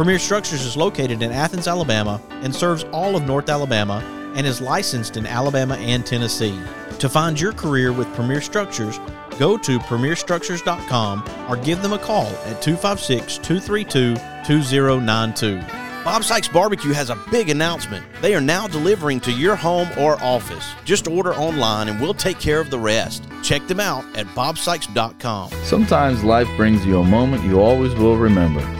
Premier Structures is located in Athens, Alabama, and serves all of North Alabama and is licensed in Alabama and Tennessee. To find your career with Premier Structures, go to premierstructures.com or give them a call at 256 232 2092. Bob Sykes Barbecue has a big announcement. They are now delivering to your home or office. Just order online and we'll take care of the rest. Check them out at bobsykes.com. Sometimes life brings you a moment you always will remember.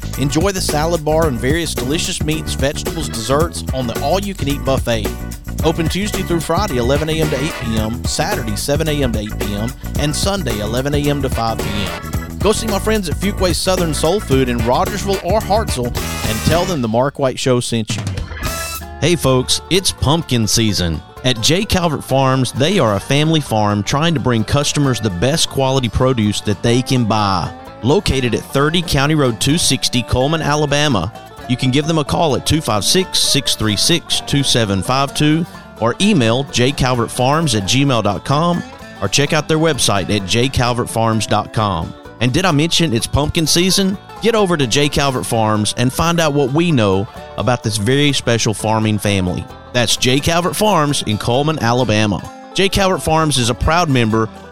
Enjoy the salad bar and various delicious meats, vegetables, desserts on the all you can eat buffet. Open Tuesday through Friday, 11 a.m. to 8 p.m., Saturday, 7 a.m. to 8 p.m., and Sunday, 11 a.m. to 5 p.m. Go see my friends at Fuquay's Southern Soul Food in Rogersville or Hartselle and tell them the Mark White Show sent you. Hey folks, it's pumpkin season. At J. Calvert Farms, they are a family farm trying to bring customers the best quality produce that they can buy. Located at 30 County Road 260, Coleman, Alabama, you can give them a call at 256 636 2752 or email jcalvertfarms at gmail.com or check out their website at jcalvertfarms.com. And did I mention it's pumpkin season? Get over to J. Calvert Farms and find out what we know about this very special farming family. That's J. Calvert Farms in Coleman, Alabama. J. Calvert Farms is a proud member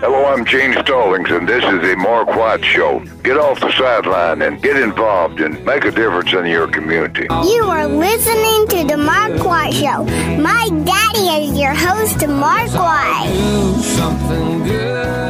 Hello, I'm Gene Stallings, and this is the Mark White Show. Get off the sideline and get involved and make a difference in your community. You are listening to the Mark White Show. My daddy is your host, Mark White.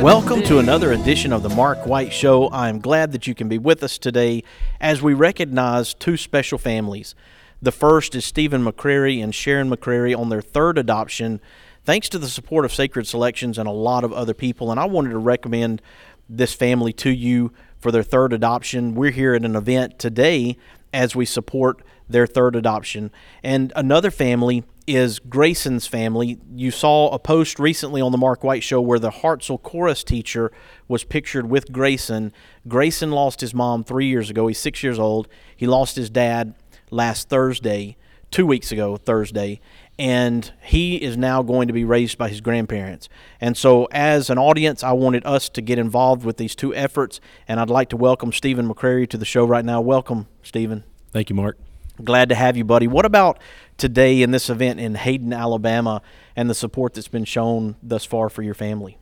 Welcome to another edition of the Mark White Show. I'm glad that you can be with us today as we recognize two special families. The first is Steven McCrary and Sharon McCrary on their third adoption, thanks to the support of Sacred Selections and a lot of other people. And I wanted to recommend this family to you for their third adoption. We're here at an event today as we support their third adoption. And another family is Grayson's family. You saw a post recently on the Mark White Show where the Hartselle chorus teacher was pictured with Grayson. Grayson lost his mom three years ago. He's six years old. He lost his dad last Thursday, two weeks ago, Thursday. And he is now going to be raised by his grandparents. And so, as an audience, I wanted us to get involved with these two efforts. And I'd like to welcome Steven McCrary to the show right now. Welcome, Steven. Thank you, Mark. Glad to have you, buddy. What about today in this event in Hayden, Alabama, and the support that's been shown thus far for your family?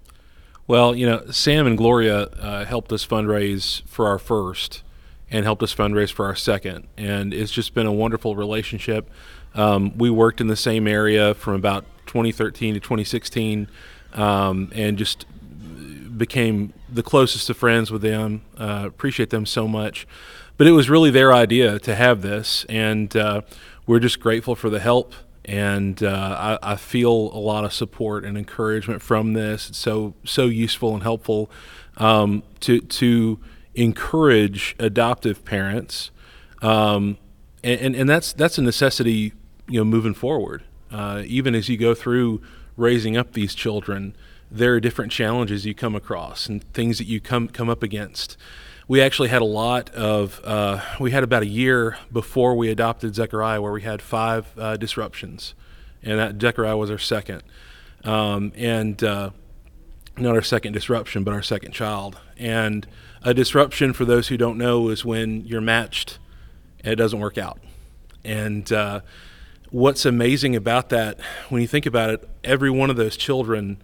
Well, you know, Sam and Gloria uh, helped us fundraise for our first and helped us fundraise for our second. And it's just been a wonderful relationship. Um, we worked in the same area from about 2013 to 2016 um, and just became the closest of friends with them. Uh, appreciate them so much. But it was really their idea to have this, and uh, we're just grateful for the help. And uh, I, I, feel a lot of support and encouragement from this. It's so so useful and helpful um, to to encourage adoptive parents, um, and, and, and that's that's a necessity, you know, moving forward. Uh, even as you go through raising up these children, there are different challenges you come across and things that you come come up against. We actually had a lot of uh, we had about a year before we adopted zechariah where we had five uh, disruptions. And that zechariah was our second. Um, and uh, not our second disruption but our second child. And a disruption for those who don't know is when you're matched and it doesn't work out. And uh, what's amazing about that when you think about it every one of those children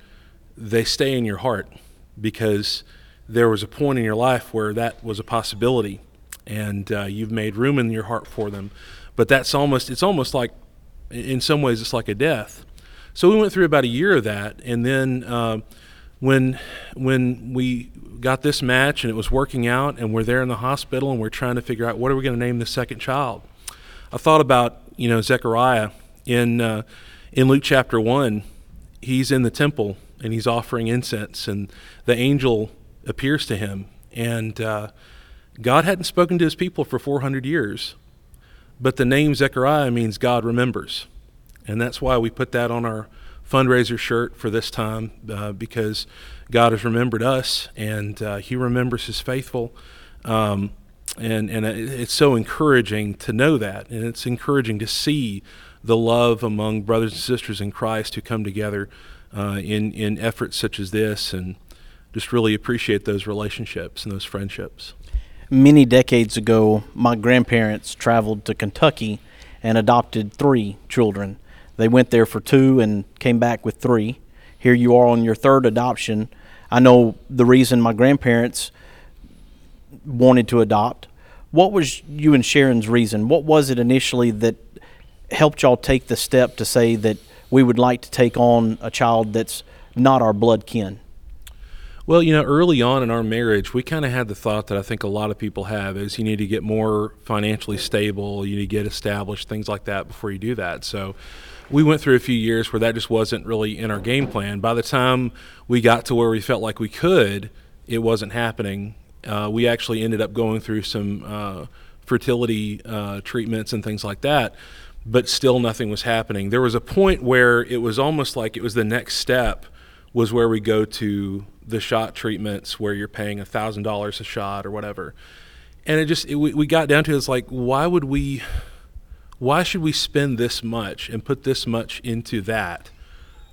they stay in your heart because there was a point in your life where that was a possibility and uh, you've made room in your heart for them. But that's almost it's almost like in some ways it's like a death. So we went through about a year of that and then uh, when when we got this match and it was working out and we're there in the hospital and we're trying to figure out what are we going to name the second child i thought about you know zechariah in uh, in luke chapter 1 he's in the temple and he's offering incense and the angel appears to him. And uh, God hadn't spoken to his people for 400 years. But the name Zechariah means God remembers. And that's why we put that on our fundraiser shirt for this time, uh, because God has remembered us and uh, he remembers his faithful. Um, and, and it's so encouraging to know that. And it's encouraging to see the love among brothers and sisters in Christ who come together uh, in, in efforts such as this. And just really appreciate those relationships and those friendships. Many decades ago, my grandparents traveled to Kentucky and adopted three children. They went there for two and came back with three. Here you are on your third adoption. I know the reason my grandparents wanted to adopt. What was you and Sharon's reason? What was it initially that helped y'all take the step to say that we would like to take on a child that's not our blood kin? Well, you know, early on in our marriage, we kind of had the thought that I think a lot of people have is you need to get more financially stable, you need to get established, things like that before you do that. So we went through a few years where that just wasn't really in our game plan. By the time we got to where we felt like we could, it wasn't happening. Uh, we actually ended up going through some uh, fertility uh, treatments and things like that, but still nothing was happening. There was a point where it was almost like it was the next step was where we go to the shot treatments where you're paying thousand dollars a shot or whatever and it just it, we, we got down to it's like why would we why should we spend this much and put this much into that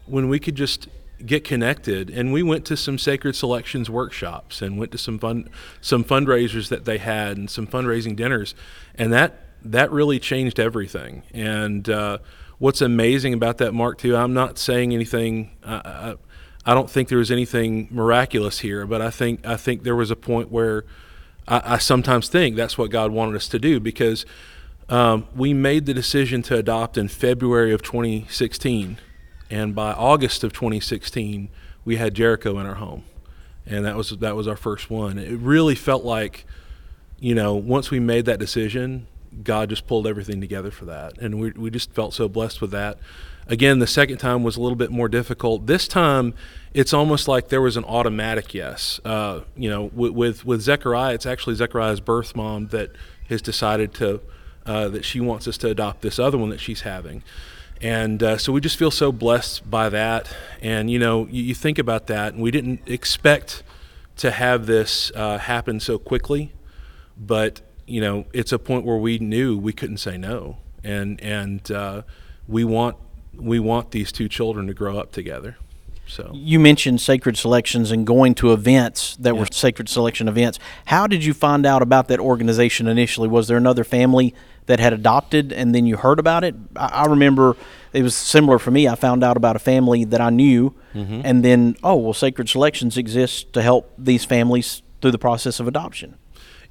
when we could just get connected. And we went to some Sacred Selections workshops and went to some fun some fundraisers that they had and some fundraising dinners, and that that really changed everything. And uh, what's amazing about that, Mark, too, I'm not saying anything. I, I don't think there was anything miraculous here, but I think I think there was a point where I, I sometimes think that's what God wanted us to do because um, we made the decision to adopt in February of 2016, and by August of 2016, we had Jericho in our home, and that was that was our first one. It really felt like, you know, once we made that decision, God just pulled everything together for that, and we we just felt so blessed with that. Again, the second time was a little bit more difficult. This time, it's almost like there was an automatic yes. Uh, you know, with, with, with Zechariah, it's actually Zechariah's birth mom that has decided to uh, that she wants us to adopt this other one that she's having, and uh, so we just feel so blessed by that. And you know, you, you think about that, and we didn't expect to have this uh, happen so quickly, but you know, it's a point where we knew we couldn't say no, and and uh, we want we want these two children to grow up together. So you mentioned sacred selections and going to events that yeah. were sacred selection events. How did you find out about that organization initially? Was there another family that had adopted and then you heard about it? I, I remember it was similar for me. I found out about a family that I knew, mm-hmm. and then oh well, sacred selections exists to help these families through the process of adoption.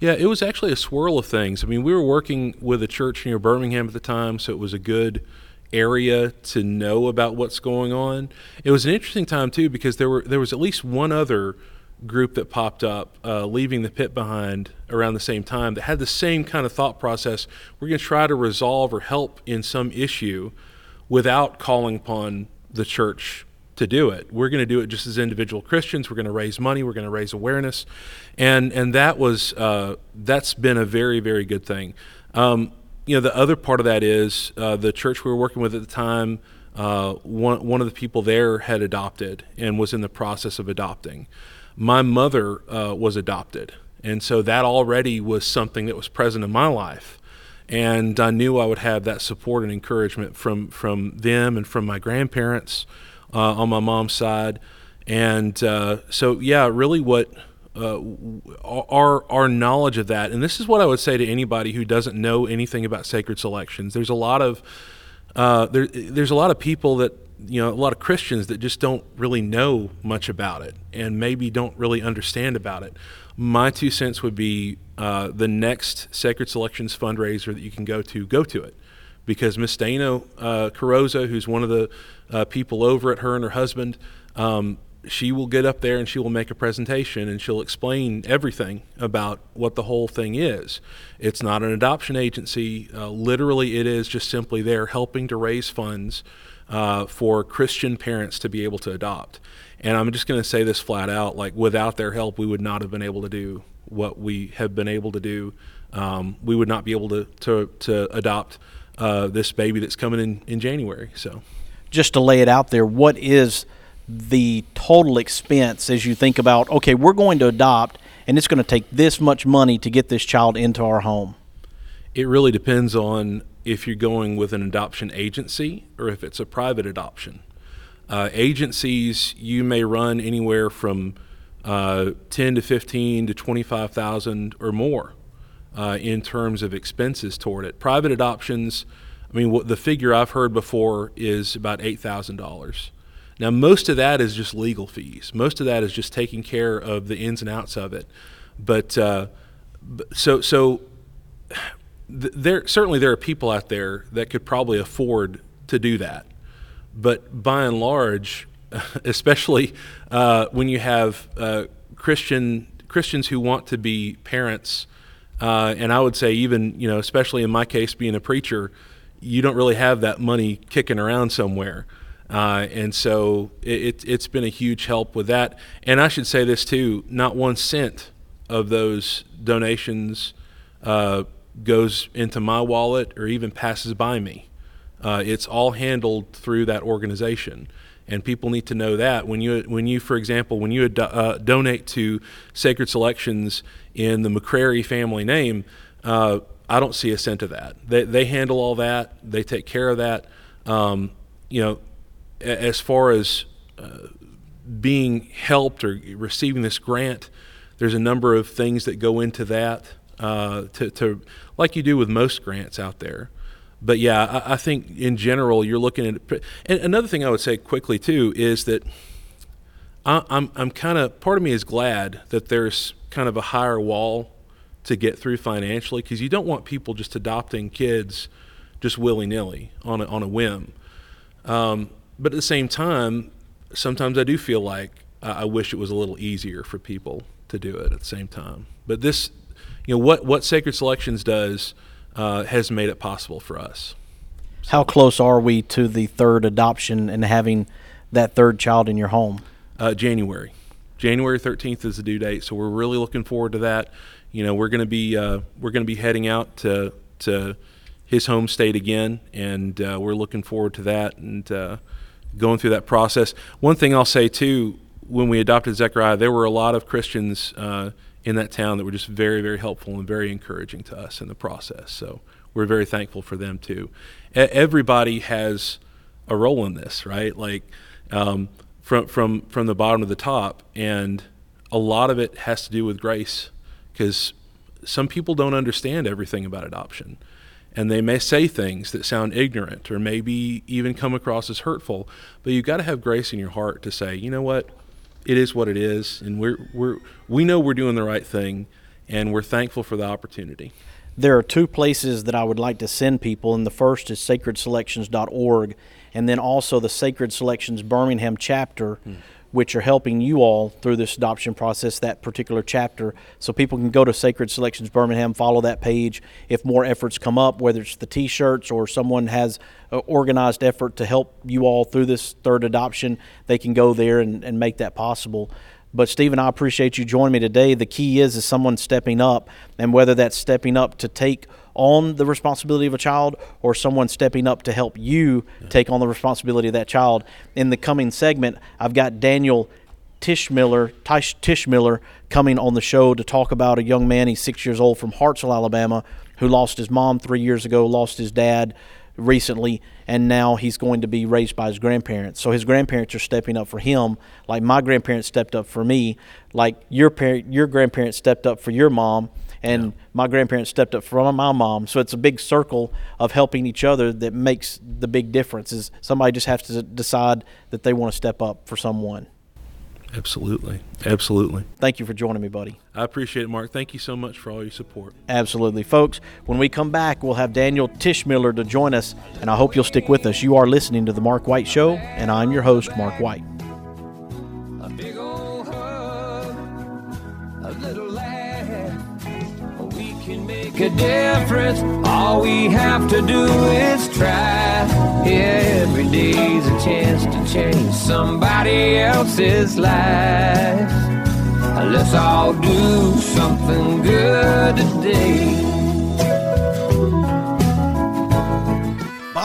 Yeah, it was actually a swirl of things. I mean, we were working with a church near Birmingham at the time, so it was a good area to know about what's going on. It was an interesting time too because there were there was at least one other group that popped up, uh, leaving the pit behind around the same time that had the same kind of thought process. We're going to try to resolve or help in some issue without calling upon the church to do it. We're going to do it just as individual Christians. We're going to raise money. We're going to raise awareness, and and that was uh, that's been a very very good thing. Um, you know, the other part of that is uh, the church we were working with at the time. Uh, one one of the people there had adopted and was in the process of adopting. My mother uh, was adopted, and so that already was something that was present in my life. And I knew I would have that support and encouragement from from them and from my grandparents uh, on my mom's side. And uh, so, yeah, really, what uh, our our knowledge of that, and this is what I would say to anybody who doesn't know anything about sacred selections. There's a lot of uh, there, there's a lot of people that you know a lot of Christians that just don't really know much about it, and maybe don't really understand about it. My two cents would be uh, the next sacred selections fundraiser that you can go to, go to it because Miss Dana uh, Carroza, who's one of the uh, people over at her and her husband, um, she will get up there and she will make a presentation and she'll explain everything about what the whole thing is. It's not an adoption agency. Uh, literally, it is just simply there helping to raise funds uh, for Christian parents to be able to adopt. And I'm just going to say this flat out like, without their help, we would not have been able to do what we have been able to do. Um, we would not be able to, to, to adopt uh, this baby that's coming in in January. So, just to lay it out there, what is the total expense as you think about? Okay, we're going to adopt, and it's going to take this much money to get this child into our home. It really depends on if you're going with an adoption agency or if it's a private adoption. Uh, agencies, you may run anywhere from uh, 10 to 15 to 25,000 or more uh, in terms of expenses toward it. Private adoptions, I mean, what the figure I've heard before is about eight thousand dollars. Now, most of that is just legal fees. Most of that is just taking care of the ins and outs of it. But uh, so so there certainly there are people out there that could probably afford to do that. But by and large, especially uh, when you have uh, Christian Christians who want to be parents uh, and I would say, even, you know, especially in my case, being a preacher, you don't really have that money kicking around somewhere. Uh, and so it, has been a huge help with that. And I should say this too not one cent of those donations uh, goes into my wallet or even passes by me. Uh, it's all handled through that organization and people need to know that when you when you for example when you uh, donate to Sacred Selections in the McCrary family name, uh, I don't see a cent of that. They they handle all that. They take care of that. Um, you know, as far as uh, being helped or receiving this grant, there's a number of things that go into that uh, to, to, like you do with most grants out there. But yeah, I, I think in general, you're looking at. And another thing I would say quickly too is that I, I'm I'm kind of part of me is glad that there's kind of a higher wall to get through financially because you don't want people just adopting kids just willy nilly on a, on a whim. Um, but at the same time, sometimes I do feel like I wish it was a little easier for people to do it at the same time. But this, you know, what what Sacred Selections does uh, has made it possible for us. How close are we to the third adoption and having that third child in your home? Uh, January. January 13th is the due date, so we're really looking forward to that. You know, we're going to be uh, we're going to be heading out to to his home state again, and uh, we're looking forward to that and uh, going through that process. One thing I'll say too, when we adopted Zechariah, there were a lot of Christians uh, in that town that were just very, very helpful and very encouraging to us in the process. So we're very thankful for them too. everybody has a role in this, right? Like um, from from from the bottom to the top, and a lot of it has to do with grace, because some people don't understand everything about adoption and they may say things that sound ignorant or maybe even come across as hurtful but you've got to have grace in your heart to say you know what it is what it is, and we're we're we know we're doing the right thing, and we're thankful for the opportunity. There are two places that I would like to send people, and the first is sacredselections.org, and then also the Sacred Selections Birmingham chapter. Hmm which are helping you all through this adoption process, that particular chapter. So people can go to Sacred Selections Birmingham, follow that page. If more efforts come up, whether it's the t shirts or someone has an organized effort to help you all through this third adoption, they can go there and, and make that possible. But Steven, I appreciate you joining me today. The key is is someone stepping up, and whether that's stepping up to take on the responsibility of a child or someone stepping up to help you yeah. take on the responsibility of that child. In the coming segment, I've got Daniel Teichmiller, Tish, Teichmiller coming on the show to talk about a young man. He's six years old from Hartselle, Alabama, who lost his mom three years ago, lost his dad recently, and now he's going to be raised by his grandparents. So his grandparents are stepping up for him, like my grandparents stepped up for me, like your parent, your grandparents stepped up for your mom, and yeah. my grandparents stepped up for my mom. So it's a big circle of helping each other that makes the big difference. Is somebody just has to decide that they want to step up for someone. Absolutely. Absolutely. Thank you for joining me, buddy. I appreciate it, Mark. Thank you so much for all your support. Absolutely. Folks, when we come back, we'll have Daniel Teichmiller to join us, and I hope you'll stick with us. You are listening to The Mark White Show, and I'm your host, Mark White. Make a difference. All we have to do is try. Yeah, every day's a chance to change somebody else's life. Let's all do something good today.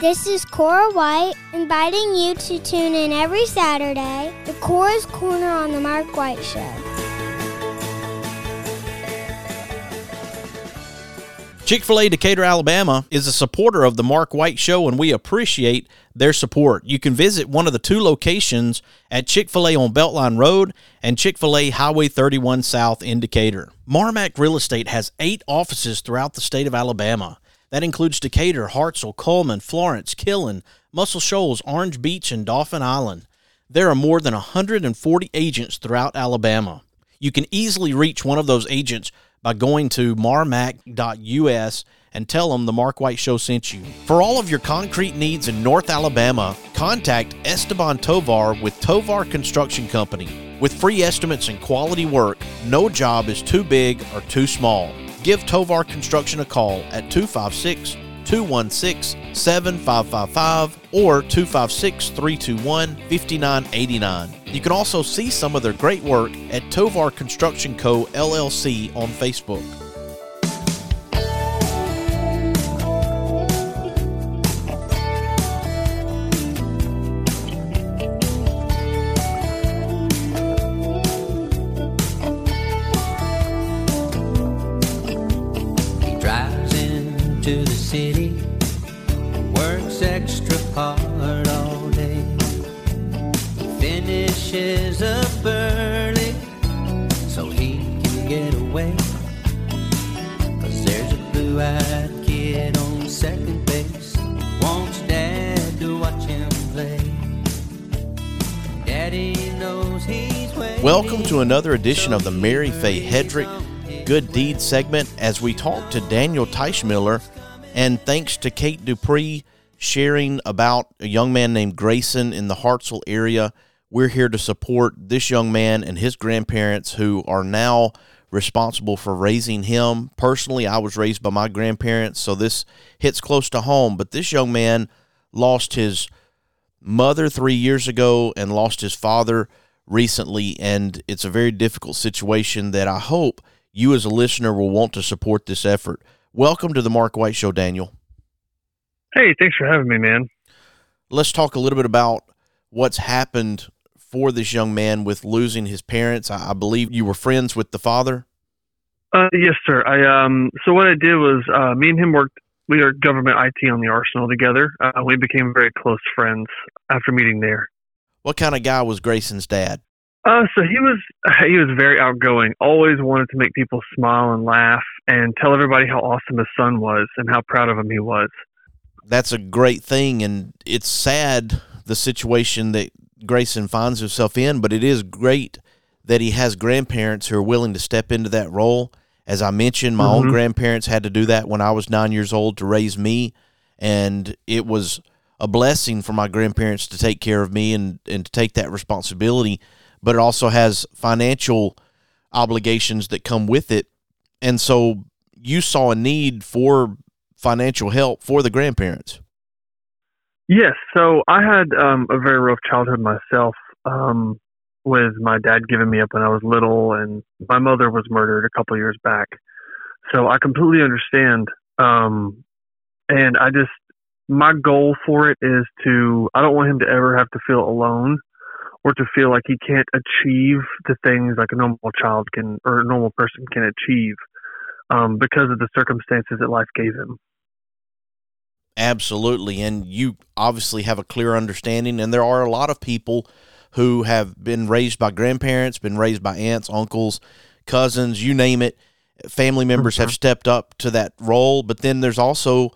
This is Cora White inviting you to tune in every Saturday to Cora's Corner on the Mark White Show. Chick fil A Decatur, Alabama is a supporter of the Mark White Show, and we appreciate their support. You can visit one of the two locations at Chick fil A on Beltline Road and Chick fil A Highway 31 South in Decatur. Marmac Real Estate has eight offices throughout the state of Alabama. That includes Decatur, Hartselle, Coleman, Florence, Killen, Muscle Shoals, Orange Beach, and Dauphin Island. There are more than 140 agents throughout Alabama. You can easily reach one of those agents by going to marmac.us and tell them the Mark White Show sent you. For all of your concrete needs in North Alabama, contact Esteban Tovar with Tovar Construction Company. With free estimates and quality work, no job is too big or too small. Give Tovar Construction a call at 256 216 7555 or 256 321 5989. You can also see some of their great work at Tovar Construction Co. LLC on Facebook. Another edition of the Mary Faye Hedrick Good Deed segment as we talk to Daniel Teichmiller. And thanks to Kate Dupree sharing about a young man named Grayson in the Hartselle area, we're here to support this young man and his grandparents who are now responsible for raising him. Personally, I was raised by my grandparents, so this hits close to home. But this young man lost his mother three years ago and lost his father recently, and it's a very difficult situation that I hope you as a listener will want to support this effort. Welcome to the Mark White Show, Daniel. Hey, thanks for having me, man. Let's talk a little bit about what's happened for this young man with losing his parents. I, believe you were friends with the father. Uh, yes, sir. I um. So what I did was, uh, me and him worked. We are government IT on the Arsenal together. Uh, we became very close friends after meeting there. What kind of guy was Grayson's dad? Uh, so he was he was very outgoing. Always wanted to make people smile and laugh, and tell everybody how awesome his son was and how proud of him he was. That's a great thing, and it's sad the situation that Grayson finds himself in, but it is great that he has grandparents who are willing to step into that role. As I mentioned, my own Mhm. grandparents had to do that when I was nine years old to raise me, and it was a blessing for my grandparents to take care of me and, and to take that responsibility. But it also has financial obligations that come with it. And so you saw a need for financial help for the grandparents. Yes. So I had um, a very rough childhood myself, um, with my dad giving me up when I was little, and my mother was murdered a couple years back. So I completely understand. Um, and I just, my goal for it is to, I don't want him to ever have to feel alone or to feel like he can't achieve the things like a normal child can or a normal person can achieve um, because of the circumstances that life gave him. Absolutely. And you obviously have a clear understanding. And there are a lot of people who have been raised by grandparents, been raised by aunts, uncles, cousins, you name it. Family members have stepped up to that role. But then there's also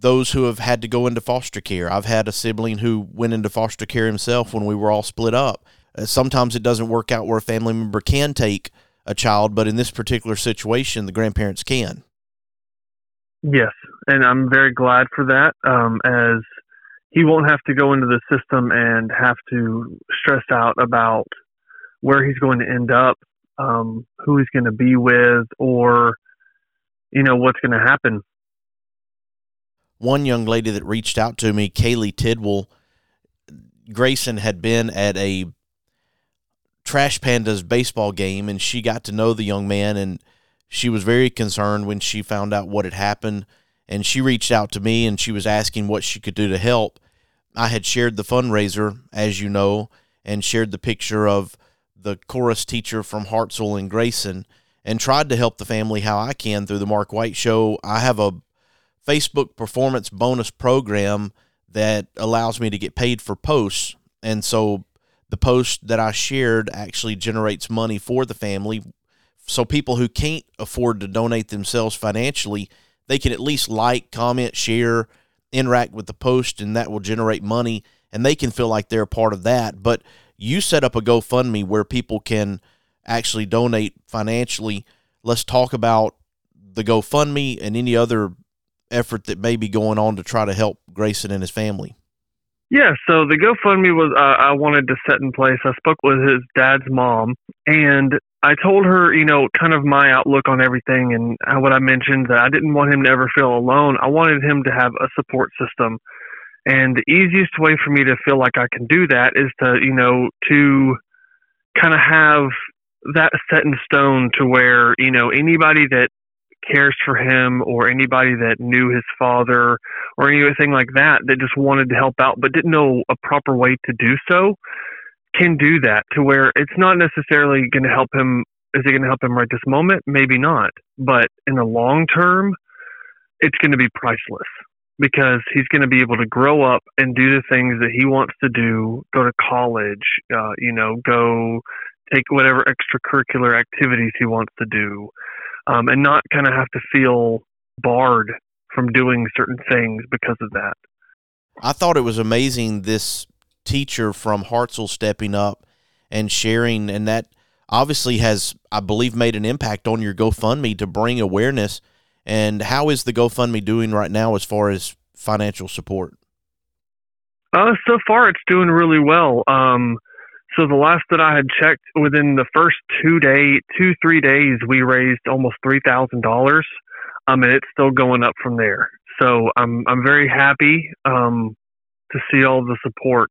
those who have had to go into foster care. I've had a sibling who went into foster care himself when we were all split up. Uh, sometimes it doesn't work out where a family member can take a child, but in this particular situation, the grandparents can. Yes, and I'm very glad for that. Um, as he won't have to go into the system and have to stress out about where he's going to end up, um, who he's going to be with, or you know what's going to happen. One young lady that reached out to me, Kaylee Tidwell, Grayson had been at a Trash Pandas baseball game and she got to know the young man and she was very concerned when she found out what had happened and she reached out to me and she was asking what she could do to help. I had shared the fundraiser, as you know, and shared the picture of the chorus teacher from Hartselle and Grayson. and tried to help the family how I can through the Mark White Show. I have a Facebook performance bonus program that allows me to get paid for posts. And so the post that I shared actually generates money for the family. So people who can't afford to donate themselves financially, they can at least like, comment, share, interact with the post, and that will generate money and they can feel like they're a part of that. But you set up a GoFundMe where people can actually donate financially. Let's talk about the GoFundMe and any other effort that may be going on to try to help Grayson and his family. Yeah, so the GoFundMe was uh, I wanted to set in place. I spoke with his dad's mom, and I told her, you know, kind of my outlook on everything, and what I mentioned that I didn't want him to ever feel alone. I wanted him to have a support system, and the easiest way for me to feel like I can do that is to, you know, to kind of have that set in stone to where, you know, anybody that cares for him or anybody that knew his father or anything like that that just wanted to help out but didn't know a proper way to do so can do that to where it's not necessarily going to help him is it going to help him right this moment? Maybe not. But in the long term it's going to be priceless because he's going to be able to grow up and do the things that he wants to do go to college uh, you know go take whatever extracurricular activities he wants to do um, and not kind of have to feel barred from doing certain things because of that. I thought it was amazing this teacher from Hartselle stepping up and sharing, and that obviously has, I believe, made an impact on your GoFundMe to bring awareness. And how is the GoFundMe doing right now as far as financial support? Uh, so far, it's doing really well. Um, so the last that I had checked, within the first two day, two three days, we raised almost three thousand dollars, um, and it's still going up from there. So I'm I'm very happy um, to see all the support,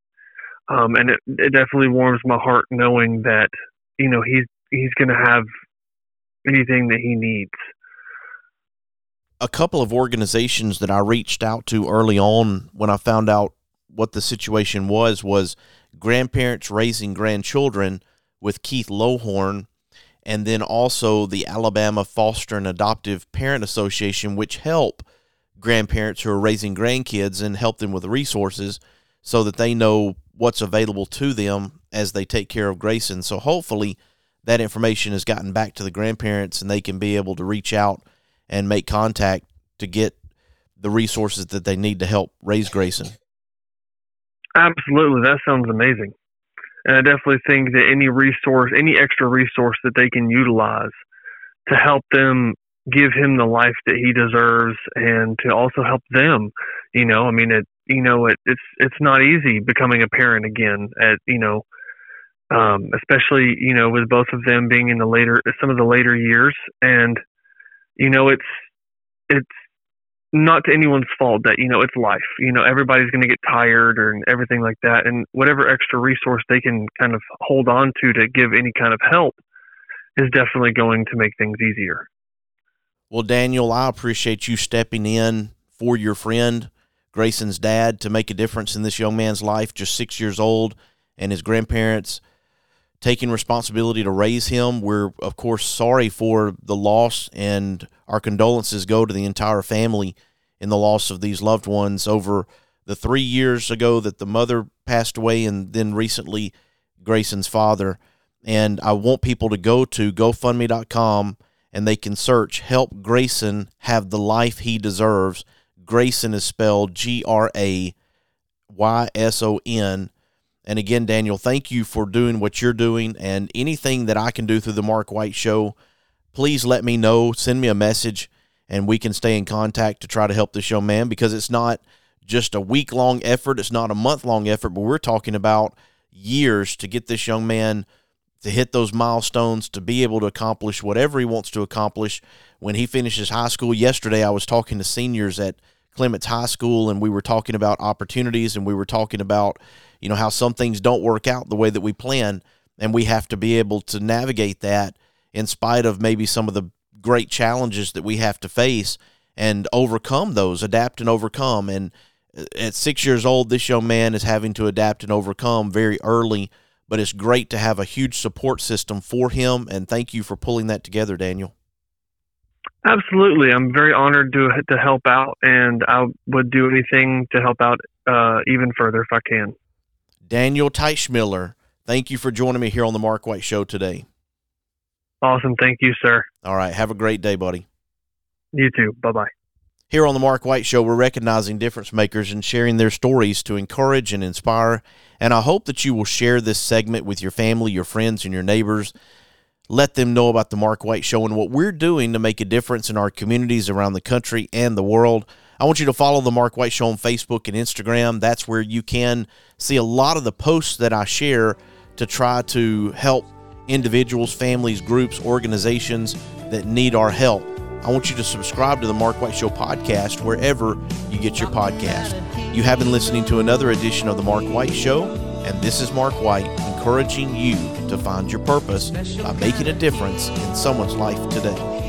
um, and it it definitely warms my heart knowing that you know he's he's going to have anything that he needs. A couple of organizations that I reached out to early on when I found out what the situation was was grandparents raising grandchildren with Keith Lohorn, and then also the Alabama Foster and Adoptive Parent Association, which help grandparents who are raising grandkids and help them with resources so that they know what's available to them as they take care of Grayson. So hopefully that information has gotten back to the grandparents and they can be able to reach out and make contact to get the resources that they need to help raise Grayson. Absolutely, that sounds amazing. And I definitely think that any resource, any extra resource that they can utilize to help them give him the life that he deserves and to also help them, you know, I mean, it, you know, it, it's, it's not easy becoming a parent again at, you know, um, especially, you know, with both of them being in the later, some of the later years. And, you know, it's, it's, not to anyone's fault that you know it's life. You know everybody's going to get tired or everything like that and whatever extra resource they can kind of hold on to to give any kind of help is definitely going to make things easier. Well daniel i appreciate you stepping in for your friend grayson's dad to make a difference in this young man's life just six years old and his grandparents taking responsibility to raise him. We're, of course, sorry for the loss, and our condolences go to the entire family in the loss of these loved ones over the three years ago that the mother passed away, and then recently Grayson's father. And I want people to go to GoFundMe.com and they can search Help Grayson Have the Life He Deserves. Grayson is spelled G R A Y S O N and again, Daniel, thank you for doing what you're doing and anything that I can do through the Mark White Show. Please let me know. Send me a message and we can stay in contact to try to help this young man because it's not just a week long effort, it's not a month long effort, but we're talking about years to get this young man to hit those milestones, to be able to accomplish whatever he wants to accomplish when he finishes high school. Yesterday, I was talking to seniors at Clements High School, and we were talking about opportunities and we were talking about you know how some things don't work out the way that we plan and we have to be able to navigate that in spite of maybe some of the great challenges that we have to face and overcome those adapt and overcome and at six years old this young man is having to adapt and overcome very early but it's great to have a huge support system for him. And thank you for pulling that together, Daniel. Absolutely, I'm very honored to to help out, and I would do anything to help out uh, even further if I can. Daniel Teichmiller, thank you for joining me here on the Mark White Show today. Awesome, thank you, sir. All right, have a great day, buddy. You too. Bye bye. Here on the Mark White Show, we're recognizing difference makers and sharing their stories to encourage and inspire. And I hope that you will share this segment with your family, your friends, and your neighbors. Let them know about the Mark White Show and what we're doing to make a difference in our communities around the country and the world. I want you to follow the Mark White Show on Facebook and Instagram. That's where you can see a lot of the posts that I share to try to help individuals, families, groups, organizations that need our help. I want you to subscribe to the Mark White Show podcast wherever you get your podcast. You have been listening to another edition of the Mark White Show, and this is Mark White encouraging you to find your purpose by making a difference in someone's life today.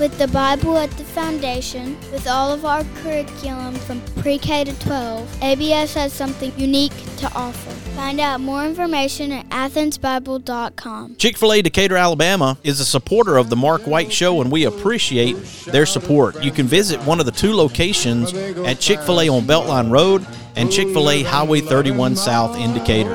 With the Bible at the foundation, with all of our curriculum from pre K to 12, ABS has something unique to offer. Find out more information at athensbible.com. Chick fil A Decatur, Alabama is a supporter of the Mark White Show, and we appreciate their support. You can visit one of the two locations at Chick fil A on Beltline Road and Chick fil A Highway 31 South in Decatur.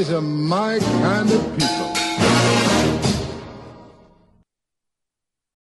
These are my kind of people.